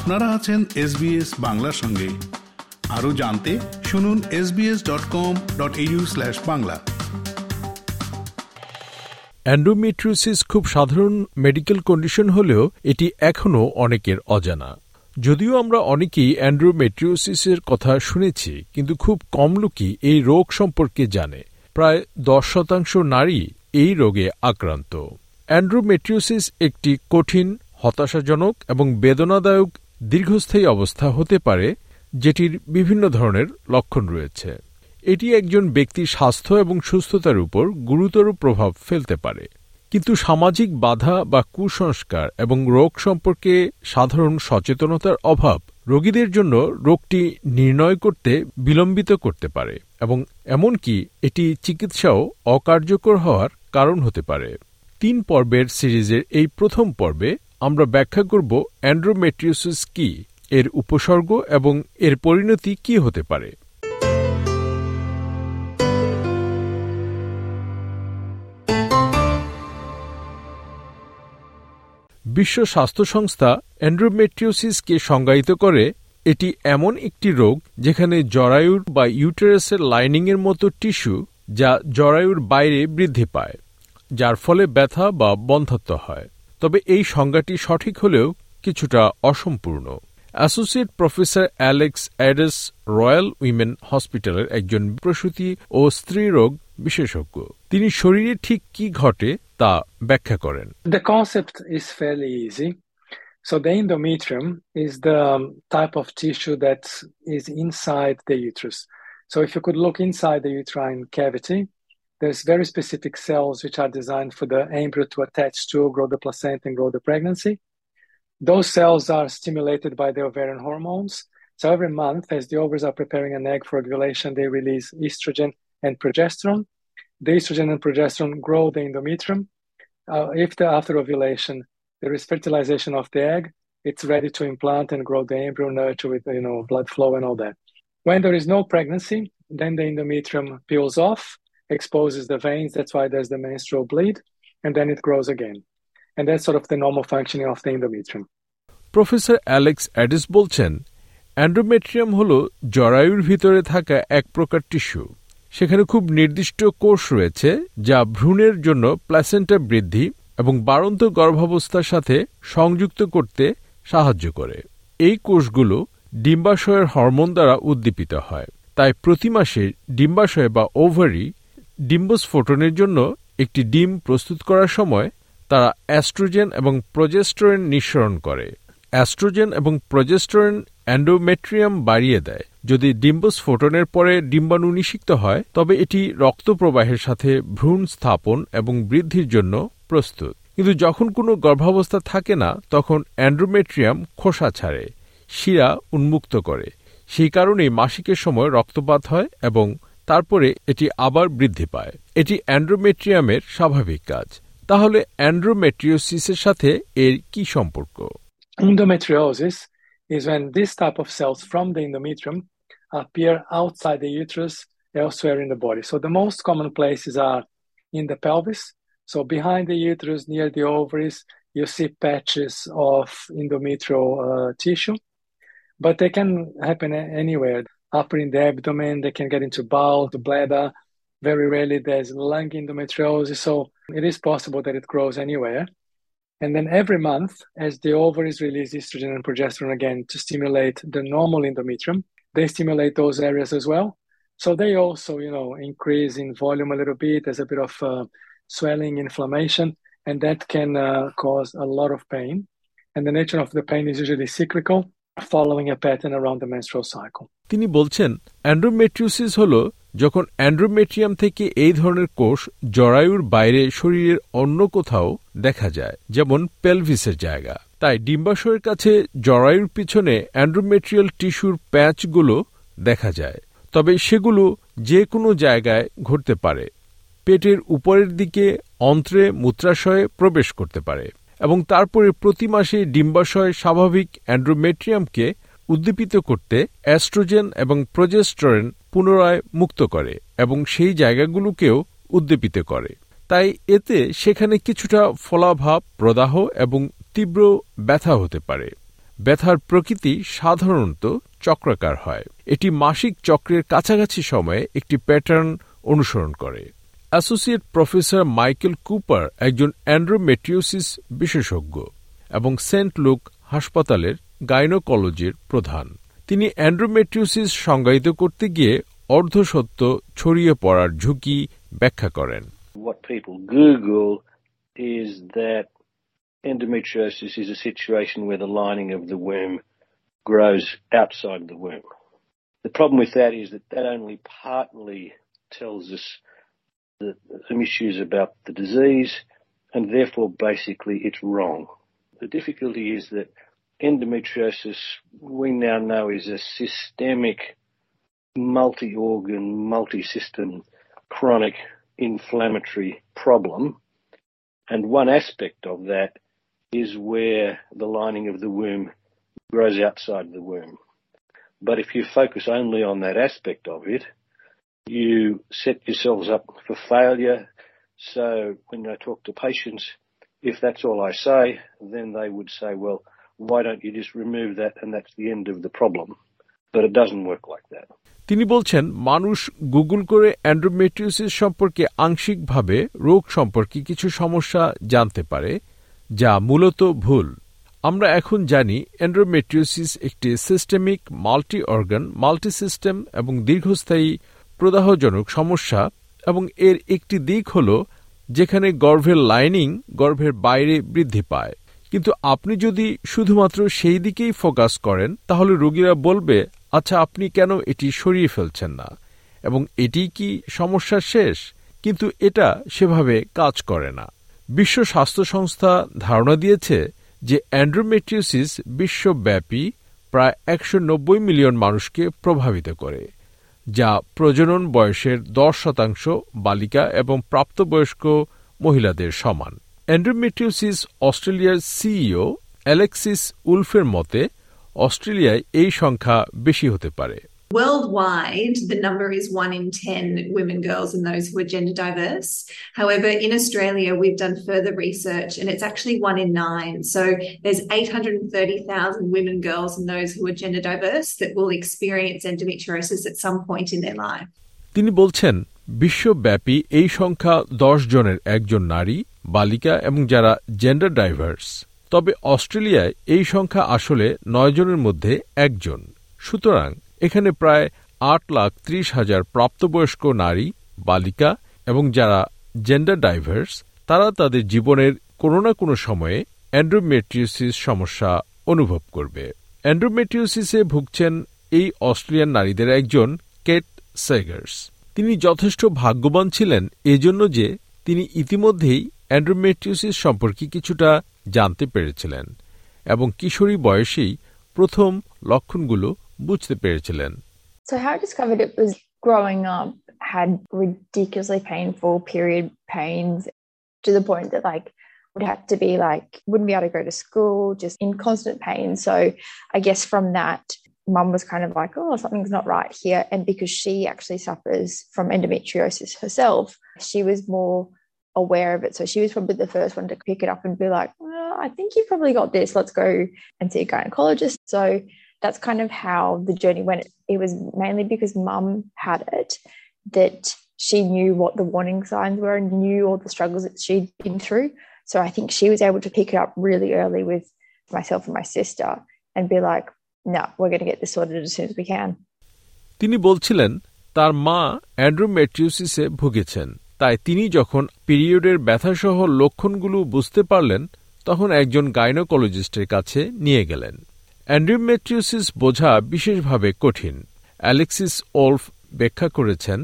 আপনারা আছেন এসবিএস বাংলার সঙ্গে। আরও জানতে শুনুন SBS dot com dot Bangla. Endometriosis খুব সাধারণ মেডিকেল কন্ডিশন হলেও এটি এখনও অনেকের অজানা। যদিও আমরা অনেকেই অ্যান্ড্রোমেট্রিওসিসের কথা শুনেছি, কিন্তু খুব কম লোকই এই রোগ সম্পর্কে জানে। প্রায় দশ শতাংশ নারী এই রোগে আক্রান্ত। অ্যান্ড্রোমেট্রিওসিস একটি কঠিন, হতাশাজনক এবং বেদনাদায়ক দীর্ঘস্থায়ী অবস্থা হতে পারে, যেটির বিভিন্ন ধরনের লক্ষণ রয়েছে। এটি একজন ব্যক্তির স্বাস্থ্য এবং সুস্থতার উপর গুরুতর প্রভাব ফেলতে পারে। কিন্তু সামাজিক বাধা বা কুসংস্কার এবং রোগ সম্পর্কে সাধারণ সচেতনতার অভাব রোগীদের জন্য রোগটি নির্ণয় করতে বিলম্বিত করতে পারে এবং এমনকি এটি চিকিৎসাও অকার্যকর হওয়ার কারণ হতে পারে। তিন পর্বের সিরিজের এই প্রথম পর্বে আমরা ব্যাখ্যা করব অ্যান্ড্রোমেট্রিওসিস কি, এর উপসর্গ এবং এর পরিণতি কি হতে পারে। বিশ্ব স্বাস্থ্য সংস্থা অ্যান্ড্রোমেট্রিওসিসকে সংজ্ঞায়িত করে, এটি এমন একটি রোগ যেখানে জরায়ুর বা ইউটেরাসের লাইনিংয়ের মতো টিস্যু যা জরায়ুর বাইরে বৃদ্ধি পায়, যার ফলে ব্যথা বা বন্ধাত্ম হয়। তবে এই সংজ্ঞাটি সঠিক হলেও কিছুটা অসম্পূর্ণ। Associate professor Alex Ades Royal Women হসপিটালের একজন প্রসূতি ও স্ত্রীরোগ বিশেষজ্ঞ। তিনি শরীরে ঠিক কি ঘটে তা ব্যাখ্যা করেন। The concept is fairly easy so the endometrium is the type of tissue that is inside the uterus so if you could look inside the uterine cavity there's very specific cells which are designed for the embryo to attach to, grow the placenta, and grow the pregnancy. Those cells are stimulated by the ovarian hormones. So every month, as the ovaries are preparing an egg for ovulation, they release estrogen and progesterone. The estrogen and progesterone grow the endometrium. Uh, if the, after ovulation there is fertilization of the egg, it's ready to implant and grow the embryo, nurture with you know blood flow and all that. When there is no pregnancy, then the endometrium peels off, exposes the veins. That's why there's the menstrual bleed, and then it grows again. And that's sort of the normal functioning of the endometrium. Professor Alex Ades বলছেন endometrium হল জরায়ুর ভিতরে থাকা এক প্রকার tissue সেখানে খুব নির্দিষ্ট কোষ রয়েছে যা ভ্রূণের জন্য প্লাসেন্টা বৃদ্ধি এবং বাড়ন্ত গর্ভাবস্থার সাথে সংযুক্ত করতে সাহায্য করে এই কোষগুলো ডিম্বাশয়ের হরমোন দ্বারা উদ্দীপিত হয় তাই প্রতি মাসে ডিম্বাশয় বা ওভারি ডিম্বস্ফোটনের জন্য একটি ডিম প্রস্তুত করার সময় তারা অ্যাস্ট্রোজেন এবং প্রজেস্টোরেন নিঃসরণ করে। অ্যাস্ট্রোজেন এবং প্রজেস্টোরেন অ্যান্ডোমেট্রিয়াম বাড়িয়ে দেয়। যদি ডিম্বস্ফোটনের পরে ডিম্বাণু নিষিক্ত হয়, তবে এটি রক্ত প্রবাহের সাথে ভ্রূণ স্থাপন এবং বৃদ্ধির জন্য প্রস্তুত। কিন্তু যখন কোনো গর্ভাবস্থা থাকে না, তখন অ্যান্ড্রোমেট্রিয়াম খোসা ছাড়ে, শিরা উন্মুক্ত করে। সেই কারণেই মাসিকের সময় রক্তপাত হয় এবং তারপরে এটি আবার বৃদ্ধি পায় এটি অ্যান্ড্রোমেট্রিয়ামের স্বাভাবিক কাজ তাহলে অ্যান্ড্রোমেট্রিওসিসের সাথে এর কি সম্পর্ক Endometriosis is when this type of cells from the endometrium appear outside the uterus elsewhere in the body. So the most common places are in the pelvis. So behind the uterus, near the ovaries, you see patches of endometrial uh, tissue, but they can happen anywhere. Upper in the abdomen, they can get into bowel, the bladder. Very rarely there's lung endometriosis, so it is possible that it grows anywhere. And then every month, as the ovaries release estrogen and progesterone again to stimulate the normal endometrium, they stimulate those areas as well. So they also, you know, increase in volume a little bit. There's a bit of uh, swelling, inflammation, and that can uh, cause a lot of pain. And the nature of the pain is usually cyclical, following a pattern around the menstrual cycle. তিনি বলছেন endometriosis হল যখন অ্যান্ড্রোমেট্রিয়াম থেকে এই ধরনের কোষ জরায়ুর বাইরে শরীরের অন্য কোথাও দেখা যায়, যেমন পেলভিসের জায়গা। তাই ডিম্বাশয়ের কাছে জরায়ুর পিছনে অ্যান্ড্রোমেট্রিয়াল টিস্যুর প্যাচগুলো দেখা যায়। তবে সেগুলো যে কোনো জায়গায় ঘটতে পারে। পেটের উপরের দিকে অন্ত্রে মূত্রাশয়ে প্রবেশ করতে পারে। এবং তারপরে প্রতি মাসে ডিম্বাশয় স্বাভাবিক অ্যান্ড্রোমেট্রিয়ামকে উদ্দীপিত করতে অ্যাস্ট্রোজেন এবং প্রজেস্টরেন পুনরায় মুক্ত করে এবং সেই জায়গাগুলোকেও উদ্দীপিত করে। তাই এতে সেখানে কিছুটা ফলাভাব, প্রদাহ এবং তীব্র ব্যথা হতে পারে। ব্যথার প্রকৃতি সাধারণত চক্রাকার হয়। এটি মাসিক চক্রের কাছাকাছি সময়ে একটি প্যাটার্ন অনুসরণ করে। অ্যাসোসিয়েট প্রফেসর মাইকেল কুপার একজন অ্যান্ড্রোমেট্রিওসিস বিশেষজ্ঞ এবং সেন্ট লুক হাসপাতালের গাইনোকোলজির প্রধান তিনি অ্যান্ড্রোমেট্রিওসিস সংজ্ঞায়িত করতে গিয়ে অর্ধসত্য ছড়িয়ে পড়ার ঝুঁকি ব্যাখ্যা করেন is that endometriosis is a situation where the lining of the womb grows outside the womb. The problem with that is that that only partly tells us the, some issues about the disease, and therefore basically it's wrong. The difficulty is that endometriosis we now know is a systemic, multi-organ, multi-system, chronic inflammatory problem. And one aspect of that is where the lining of the womb grows outside the womb. But if you focus only on that aspect of it, you set yourselves up for failure. So when I talk to patients, if that's all I say, then they would say, well, why don't you just remove that and that's the end of the problem? But it doesn't work like that. তিনি বলছেন মানুষ Google করে endometriosis সম্পর্কে আংশিকভাবে রোগ সম্পর্কে কিছু সমস্যা জানতে পারে যা মূলত ভুল আমরা এখন জানি অ্যান্ড্রোমেট্রিওসিস একটি systemic multi organ multi system এবং দীর্ঘস্থায়ী প্রদাহজনক সমস্যা এবং এর একটি দিক হল যেখানে গর্ভের লাইনিং গর্ভের বাইরে বৃদ্ধি পায়। কিন্তু আপনি যদি শুধুমাত্র সেই দিকেই ফোকাস করেন, তাহলে রোগীরা বলবে আচ্ছা আপনি কেন এটি সরিয়ে ফেলছেন না? এবং এটি কি সমস্যার শেষ? কিন্তু এটা সেভাবে কাজ করে না। বিশ্ব স্বাস্থ্য সংস্থা ধারণা দিয়েছে যে অ্যান্ড্রোমেট্রিওসিস বিশ্বব্যাপী প্রায় একশো নব্বই মিলিয়ন মানুষকে প্রভাবিত করে। যা প্রজনন বয়সের দশ শতাংশ বালিকা এবং প্রাপ্তবয়স্ক মহিলাদের সমান। অ্যান্ড্রোমেট্রিওসিস অস্ট্রেলিয়ার সিইও অ্যালেক্সিস উলফের মতে, অস্ট্রেলিয়ায় এই সংখ্যা বেশি হতে পারে। Worldwide, the number is one in 10 women, girls, and those who are gender diverse. However, in Australia, we've done further research and it's actually one in nine. So there's 830,000 women, girls, and those who are gender diverse that will experience endometriosis at some point in their life. তিনি বলছেন বিশ্বব্যাপী এই সংখ্যা দশ জনের একজন নারী বালিকা এবং যারা জেন্ডার ডাইভার্স তবে অস্ট্রেলিয়ায় এই সংখ্যা আসলে নয় জনের মধ্যে একজন সুতরাং এখানে প্রায় আট লাখ ত্রিশ হাজার প্রাপ্তবয়স্ক নারী, বালিকা এবং যারা জেন্ডার ডাইভার্স তারা তাদের জীবনের কোনো না কোনো সময়ে অ্যান্ড্রোমেট্রিওসিস সমস্যা অনুভব করবে। অ্যান্ড্রোমেট্রিওসিসে ভুগছেন এই অস্ট্রেলিয়ান নারীদের একজন কেট সেগার্স। তিনি যথেষ্ট ভাগ্যবান ছিলেন এজন্য যে তিনি ইতিমধ্যেই অ্যান্ড্রোমেট্রিওসিস সম্পর্কে কিছুটা জানতে পেরেছিলেন এবং কিশোরী বয়সেই প্রথম লক্ষণগুলো বুঝতে পেরেছিলেন So how I discovered it was growing up had ridiculously painful period pains to the point that like would have to be like wouldn't be able to go to school, just in constant pain. So I guess from that, mum was kind of like, oh, something's not right here. And because she actually suffers from endometriosis herself, she was more aware of it. So she was probably the first one to pick it up and be like, well, I think you've probably got this. Let's go and see a gynecologist. So that's kind of how the journey went. It was mainly because mum had it that she knew what the warning signs were and knew all the struggles that she'd been through. So I think she was able to pick it up really early with myself and my sister and be like, no, we're going to get this sorted as soon as we can. তিনি বলছিলেন তার মা অ্যান্ড্রোমেট্রিওসিসে ভুগেছেন তাই তিনি যখন পিরিয়ডের ব্যথাসহ লক্ষণগুলো বুঝতে পারলেন তখন একজন গাইনোকোলজিস্টের কাছে নিয়ে গেলেন অ্যান্ড্রোমেট্রিওসিস বোঝা বিশেষভাবে কঠিন অ্যালেক্সিস ওলফ ব্যাখ্যা করেছেন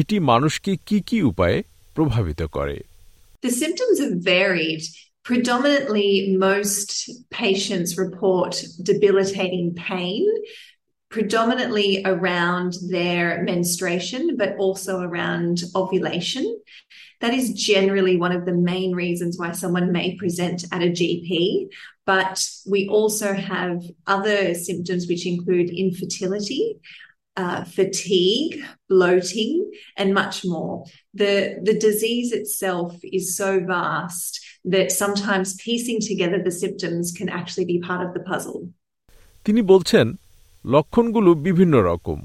এটি মানুষকে কি কি উপায়ে প্রভাবিত করে The symptoms are varied. Predominantly, most patients report debilitating pain, predominantly around their menstruation, but also around ovulation. That is generally one of the main reasons why someone may present at a GP. But we also have other symptoms which include infertility, uh, fatigue, bloating, and much more. The, the disease itself is so vast that sometimes piecing together the symptoms can actually be part of the puzzle. তিনি বলছেন লক্ষণগুলো বিভিন্ন রকম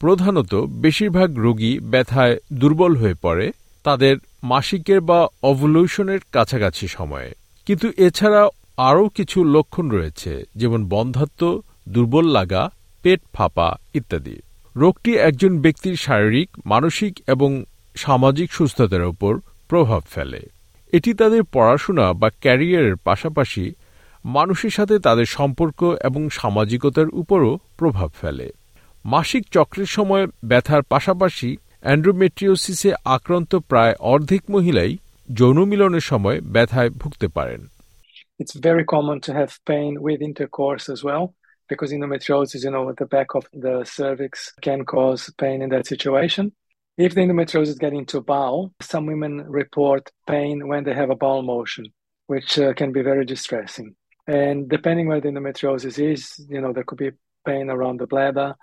প্রধানত বেশিরভাগ রোগী ব্যথায় দুর্বল হয়ে পড়ে তাদের মাসিকের বা অভলিউশনের কাছাকাছি সময়ে কিন্তু এছাড়া আরও কিছু লক্ষণ রয়েছে, যেমন বন্ধাত্ম, দুর্বল লাগা, পেট ফাঁপা ইত্যাদি। রোগটি একজন ব্যক্তির শারীরিক, মানসিক এবং সামাজিক সুস্থতার উপর প্রভাব ফেলে। এটি তাদের পড়াশোনা বা ক্যারিয়ারের পাশাপাশি মানুষের সাথে তাদের সম্পর্ক এবং সামাজিকতার উপরও প্রভাব ফেলে। মাসিক চক্রের সময় ব্যথার পাশাপাশি অ্যান্ড্রোমেট্রিওসিসে আক্রান্ত প্রায় অর্ধেক মহিলাই যৌন মিলনের সময় ব্যথায় ভুগতে পারেন। It's very common to have pain with intercourse as well, because endometriosis, you know, at the back of the cervix can cause pain in that situation. If the endometriosis get into bowel, some women report pain when they have a bowel motion, which uh, can be very distressing. And depending where the endometriosis is, you know, there could be pain around the bladder.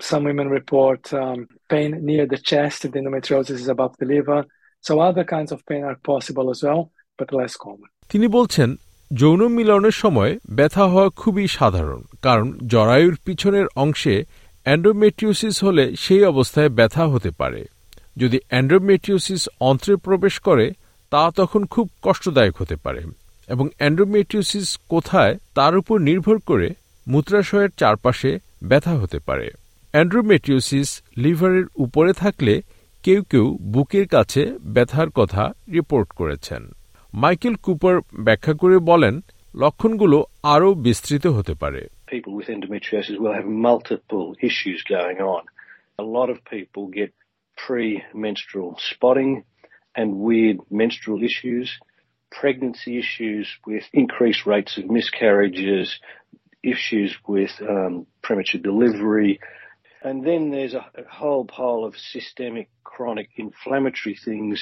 Some women report um, pain near the chest if the endometriosis is above the liver. So other kinds of pain are possible as well, but less common. তিনি বলছেন যৌন মিলনের সময় ব্যথা হওয়া খুবই সাধারণ, কারণ জরায়ুর পিছনের অংশে অ্যান্ডোমেট্রিওসিস হলে সেই অবস্থায় ব্যথা হতে পারে। যদি অ্যান্ড্রোমেট্রিওসিস অন্ত্রে প্রবেশ করে, তা তখন খুব কষ্টদায়ক হতে পারে এবং অ্যান্ড্রোমেট্রিওসিস কোথায় তার উপর নির্ভর করে মূত্রাশয়ের চারপাশে ব্যথা হতে পারে। অ্যান্ড্রোমেট্রিওসিস লিভারের উপরে থাকলে কেউ কেউ বুকের কাছে ব্যথার কথা রিপোর্ট করেছেন। মাইকেল কুপার ব্যাখ্যা করে বলেন লক্ষণগুলো আরও বিস্তৃত হতে পারে People with endometriosis will have multiple issues going on. A lot of people get pre-menstrual spotting and weird menstrual issues, pregnancy issues with increased rates of miscarriages, issues with um, premature delivery, and then there's a, a whole pile of systemic chronic inflammatory things,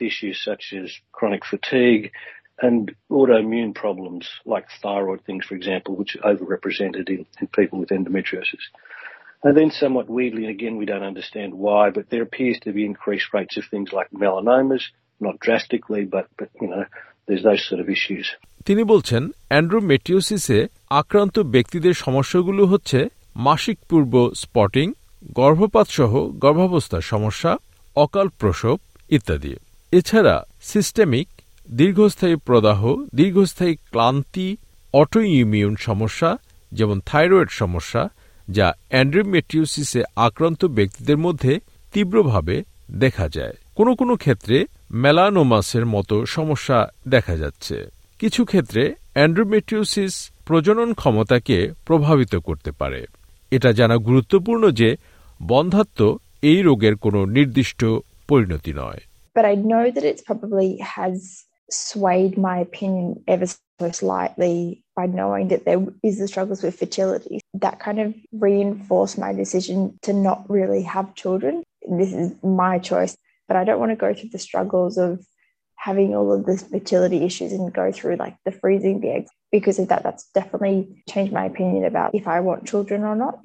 issues such as chronic fatigue and autoimmune problems like thyroid things, for example, which are overrepresented in, in people with endometriosis. And then somewhat weirdly, and again, we don't understand why, but there appears to be increased rates of things like melanomas, not drastically, but, but you know, there's those sort of issues. তিনি বলছেন অ্যান্ড্রোমেট্রিওসিসে আক্রান্ত ব্যক্তিদের সমস্যাগুলো হচ্ছে মাসিক পূর্ব spotting গর্ভপাত সহ গর্ভাবস্থার সমস্যা অকাল প্রসব ইত্যাদি এছাড়া সিস্টেমিক দীর্ঘস্থায়ী প্রদাহ, দীর্ঘস্থায়ী ক্লান্তি অটো ইমিউন সমস্যা, যেমন থাইরয়েড সমস্যা, যা অ্যান্ড্রোমেট্রিওসিসে আক্রান্ত ব্যক্তিদের মধ্যে তীব্রভাবে দেখা যায়। কোনো কোনো ক্ষেত্রে মেলানোমাসের মতো সমস্যা দেখা যাচ্ছে। কিছু ক্ষেত্রে অ্যান্ড্রোমেট্রিওসিস প্রজনন ক্ষমতাকে প্রভাবিত করতে পারে। এটা জানা গুরুত্বপূর্ণ যে বন্ধাত্ম এই রোগের কোনো নির্দিষ্ট পরিণতি নয়। But I know that it's probably has swayed my opinion ever so slightly by knowing that there is the struggles with fertility. That kind of reinforced my decision to not really have children. This is my choice, but I don't want to go through the struggles of having all of this fertility issues and go through like the freezing the eggs. Because of that, that's definitely changed my opinion about if I want children or not.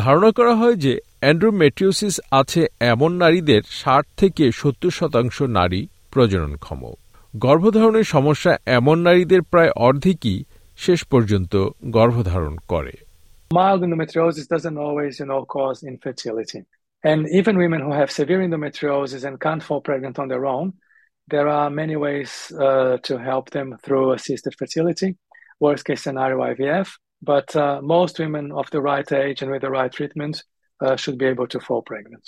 ধারণা করা হয় যে endometriosis আছে এমন নারীদের ষাট থেকে সত্তর শতাংশ নারী প্রজননক্ষম গর্ভধারণের সমস্যা এমন নারীদের প্রায় অর্ধেকই শেষ পর্যন্ত গর্ভধারণ করে Mild endometriosis doesn't always, you know, cause infertility. And even women who have severe endometriosis and can't fall pregnant on their own, there are many ways uh, to help them through assisted fertility, worst case scenario IVF. But uh, most women of the right age and with the right treatment uh, should be able to fall pregnant.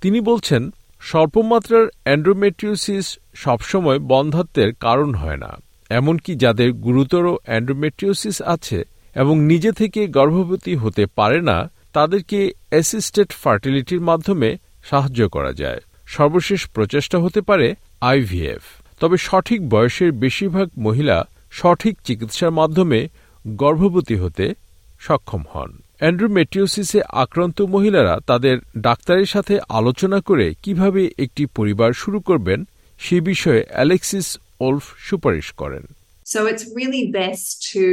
তিনি বলছেন, স্বল্পমাত্রার endometriosis সবসময় বন্ধাত্বের কারণ হয় না, এমনকি যাদের গুরুতর endometriosis আছে এবং নিজে থেকে গর্ভবতী হতে পারে না, তাদেরকে অ্যাসিস্টেড ফার্টিলিটির মাধ্যমে সাহায্য করা যায়। সর্বশেষ প্রচেষ্টা হতে পারে আইভিএফ তবে সঠিক বয়সের বেশিরভাগ মহিলা সঠিক চিকিৎসার মাধ্যমে গর্ভবতী হতে সক্ষম হন। অ্যান্ড্রোমেট্রিওসিসে আক্রান্ত মহিলারা তাদের ডাক্তারের সাথে আলোচনা করে কিভাবে একটি পরিবার শুরু করবেন সে বিষয়ে অ্যালেক্সিস ওলফ সুপারিশ করেন So it's really best to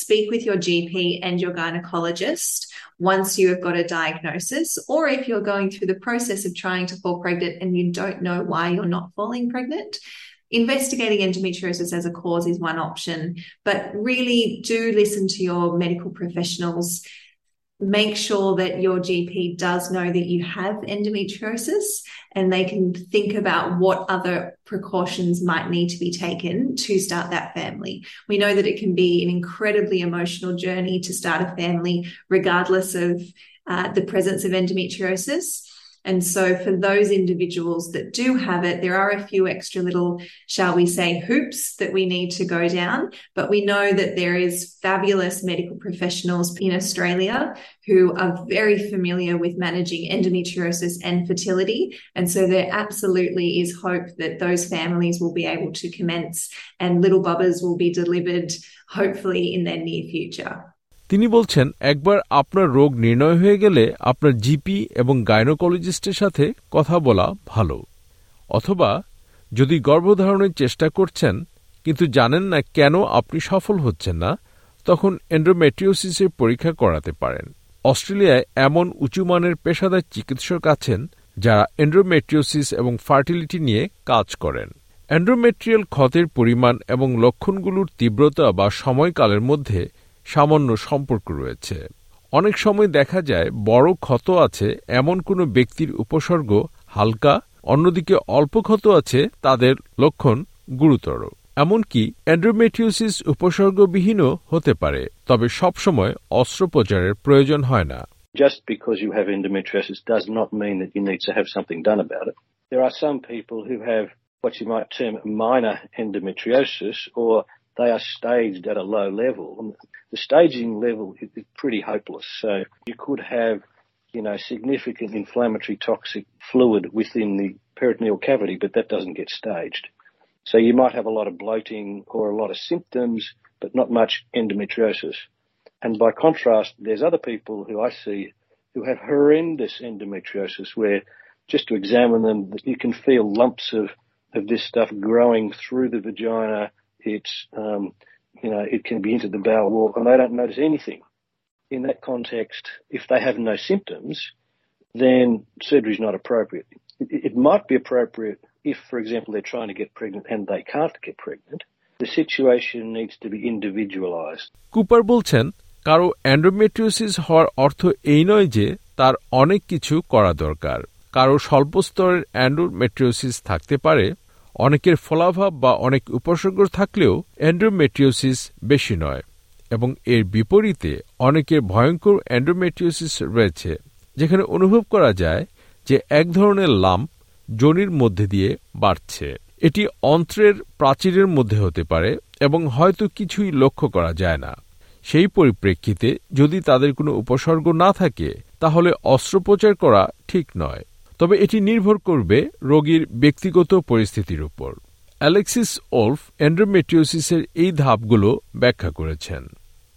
speak with your GP and your gynecologist once you have got a diagnosis, or if you're going through the process of trying to fall pregnant and you don't know why you're not falling pregnant, investigating endometriosis as a cause is one option, but really do listen to your medical professionals. Make sure that your GP does know that you have endometriosis and they can think about what other precautions might need to be taken to start that family. We know that it can be an incredibly emotional journey to start a family, regardless of uh, the presence of endometriosis. And so, for those individuals that do have it, there are a few extra little, shall we say, hoops that we need to go down. But we know that there is fabulous medical professionals in Australia who are very familiar with managing endometriosis and fertility. And so, there absolutely is hope that those families will be able to commence and little bubbas will be delivered, hopefully, in their near future. তিনি বলছেন, একবার আপনার রোগ নির্ণয় হয়ে গেলে আপনার GP এবং গাইনোকোলজিস্টের সাথে কথা বলা ভালো। অথবা যদি গর্ভধারণের চেষ্টা করছেন, কিন্তু জানেন না কেন আপনি সফল হচ্ছেন না, তখন এন্ড্রোমেট্রিওসিসের পরীক্ষা করাতে পারেন। অস্ট্রেলিয়ায় এমন উঁচুমানের পেশাদার চিকিৎসক আছেন যারা এন্ড্রোমেট্রিওসিস এবং ফার্টিলিটি নিয়ে কাজ করেন। অ্যান্ড্রোমেট্রিয়াল ক্ষতের পরিমাণ এবং লক্ষণগুলোর তীব্রতা বা সময়কালের মধ্যে সামান্য সম্পর্ক রয়েছে অনেক সময় দেখা যায় বড় ক্ষত আছে এমন কোনো ব্যক্তির উপসর্গ হালকা অন্যদিকে অল্প ক্ষত আছে তাদের লক্ষণ গুরুতর এমনকি অ্যান্ড্রোমেট্রিওসিস উপসর্গবিহীনও হতে পারে তবে সবসময় অস্ত্রোপচারের প্রয়োজন হয় না Just because you have endometriosis does not mean that you need to have something done about it. There are some people who have what you might term minor endometriosis or they are staged at a low level. And The staging level is pretty hopeless. So you could have, you know, significant inflammatory toxic fluid within the peritoneal cavity, but that doesn't get staged. So you might have a lot of bloating or a lot of symptoms, but not much endometriosis. And by contrast, there's other people who I see who have horrendous endometriosis where just to examine them, you can feel lumps of, of this stuff growing through the vagina, it's, um, you know, it can be into the bowel wall and they don't notice anything. In that context, if they have no symptoms, then surgery is not appropriate. It, it might be appropriate if, for example, they're trying to get pregnant and they can't get pregnant. The situation needs to be individualized. Cooper বলছেন কারও endometriosis হওয়ার অর্থ এই নয় যে তার অনেক কিছু করা দরকার কারও স্বল্প স্তরের অ্যান্ড্রোমেট্রিওসিস থাকতে পারে অনেকের ফলাভাব বা অনেক উপসর্গ থাকলেও অ্যান্ড্রোমেট্রিওসিস বেশি নয় এবং এর বিপরীতে অনেকের ভয়ঙ্কর অ্যান্ড্রোমেট্রিওসিস রয়েছে, যেখানে অনুভব করা যায় যে এক ধরনের লাম্প জনির মধ্যে দিয়ে বাড়ছে। এটি অন্ত্রের প্রাচীরের মধ্যে হতে পারে এবং হয়তো কিছুই লক্ষ্য করা যায় না। সেই পরিপ্রেক্ষিতে যদি তাদের কোনো উপসর্গ না থাকে, তাহলে অস্ত্রোপচার করা ঠিক নয়। তবে এটি নির্ভর করবে রোগীর ব্যক্তিগত পরিস্থিতির উপর। অ্যালেক্সিস ওলফ অ্যান্ড্রোমেটিওসিসের এই ধাপগুলো ব্যাখ্যা করেছেন।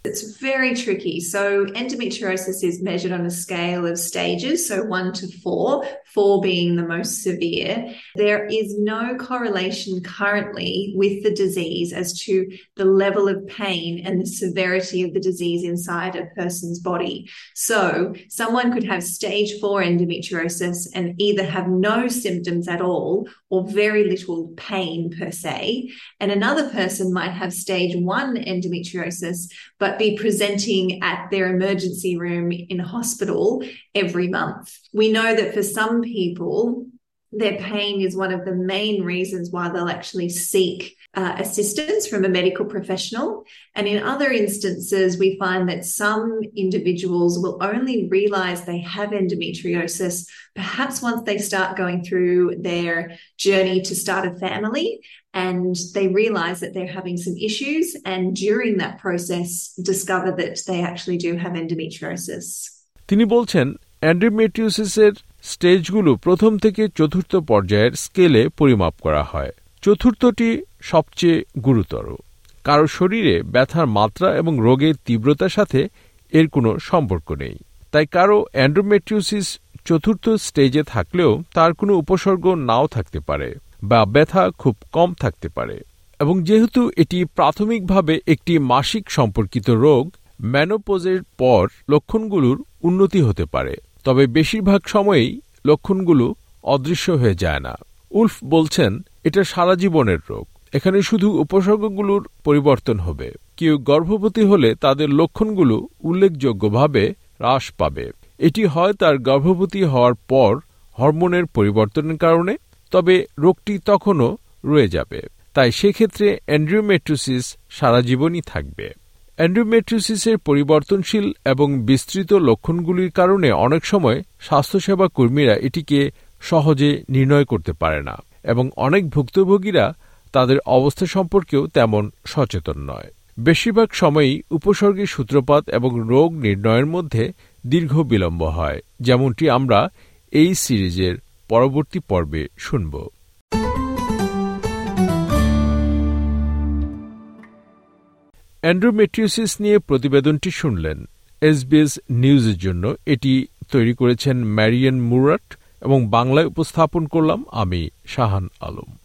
It's very tricky. So, endometriosis is measured on a scale of stages, so one to four, four being the most severe. There is no correlation currently with the disease as to the level of pain and the severity of the disease inside a person's body. So, someone could have stage four endometriosis and either have no symptoms at all or very little pain per se, and another person might have stage one endometriosis but but be presenting at their emergency room in hospital every month. We know that for some people, their pain is one of the main reasons why they'll actually seek uh, assistance from a medical professional. And in other instances, we find that some individuals will only realize they have endometriosis perhaps once they start going through their journey to start a family and they realize that they're having some issues and during that process discover that they actually do have endometriosis. তিনি বলছেন অ্যান্ড্রোমেট্রিওসিসের স্টেজগুলো প্রথম থেকে চতুর্থ পর্যায়ের স্কেলে পরিমাপ করা হয়। চতুর্থটি সবচেয়ে গুরুতর। কারও শরীরে ব্যথার মাত্রা এবং রোগের তীব্রতার সাথে এর কোনো সম্পর্ক নেই। তাই কারও অ্যান্ড্রোমেট্রিওসিস চতুর্থ স্টেজে থাকলেও তার কোনো উপসর্গ নাও থাকতে পারে বা ব্যথা খুব কম থাকতে পারে। এবং যেহেতু এটি প্রাথমিকভাবে একটি মাসিক সম্পর্কিত রোগ ম্যানোপোজের পর লক্ষণগুলোর উন্নতি হতে পারে। তবে বেশিরভাগ সময়েই লক্ষণগুলো অদৃশ্য হয়ে যায় না। উল্ফ বলছেন, এটা সারা জীবনের রোগ। এখানে শুধু উপসর্গগুলোর পরিবর্তন হবে। কেউ গর্ভবতী হলে তাদের লক্ষণগুলো উল্লেখযোগ্যভাবে হ্রাস পাবে। এটি হয় তার গর্ভবতী হওয়ার পর হরমোনের পরিবর্তনের কারণে, তবে রোগটি তখনও রয়ে যাবে। তাই সেক্ষেত্রে অ্যান্ড্রিওমেট্রোসিস সারা জীবনই থাকবে। অ্যান্ড্রোমেট্রিসিসের পরিবর্তনশীল এবং বিস্তৃত লক্ষণগুলির কারণে অনেক সময় স্বাস্থ্যসেবা কর্মীরা এটিকে সহজে নির্ণয় করতে পারে না এবং অনেক ভুক্তভোগীরা তাদের অবস্থা সম্পর্কেও তেমন সচেতন নয়। বেশিরভাগ সময়ই উপসর্গের সূত্রপাত এবং রোগ নির্ণয়ের মধ্যে দীর্ঘ বিলম্ব হয়, যেমনটি আমরা এই সিরিজের পরবর্তী পর্বে শুনব। অ্যান্ড্রোমেট্রিওসিস নিয়ে প্রতিবেদনটি শুনলেন এসবিএস নিউজের জন্য। এটি তৈরি করেছেন ম্যারিয়ান মুরাট এবং বাংলায় উপস্থাপন করলাম আমি, শাহান আলম।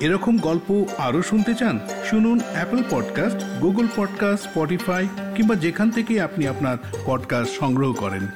এরকম গল্প আরও শুনতে চান, শুনুন Apple podcast Google podcast Spotify কিংবা যেখান থেকে আপনি আপনার পডকাস্ট সংগ্রহ করেন।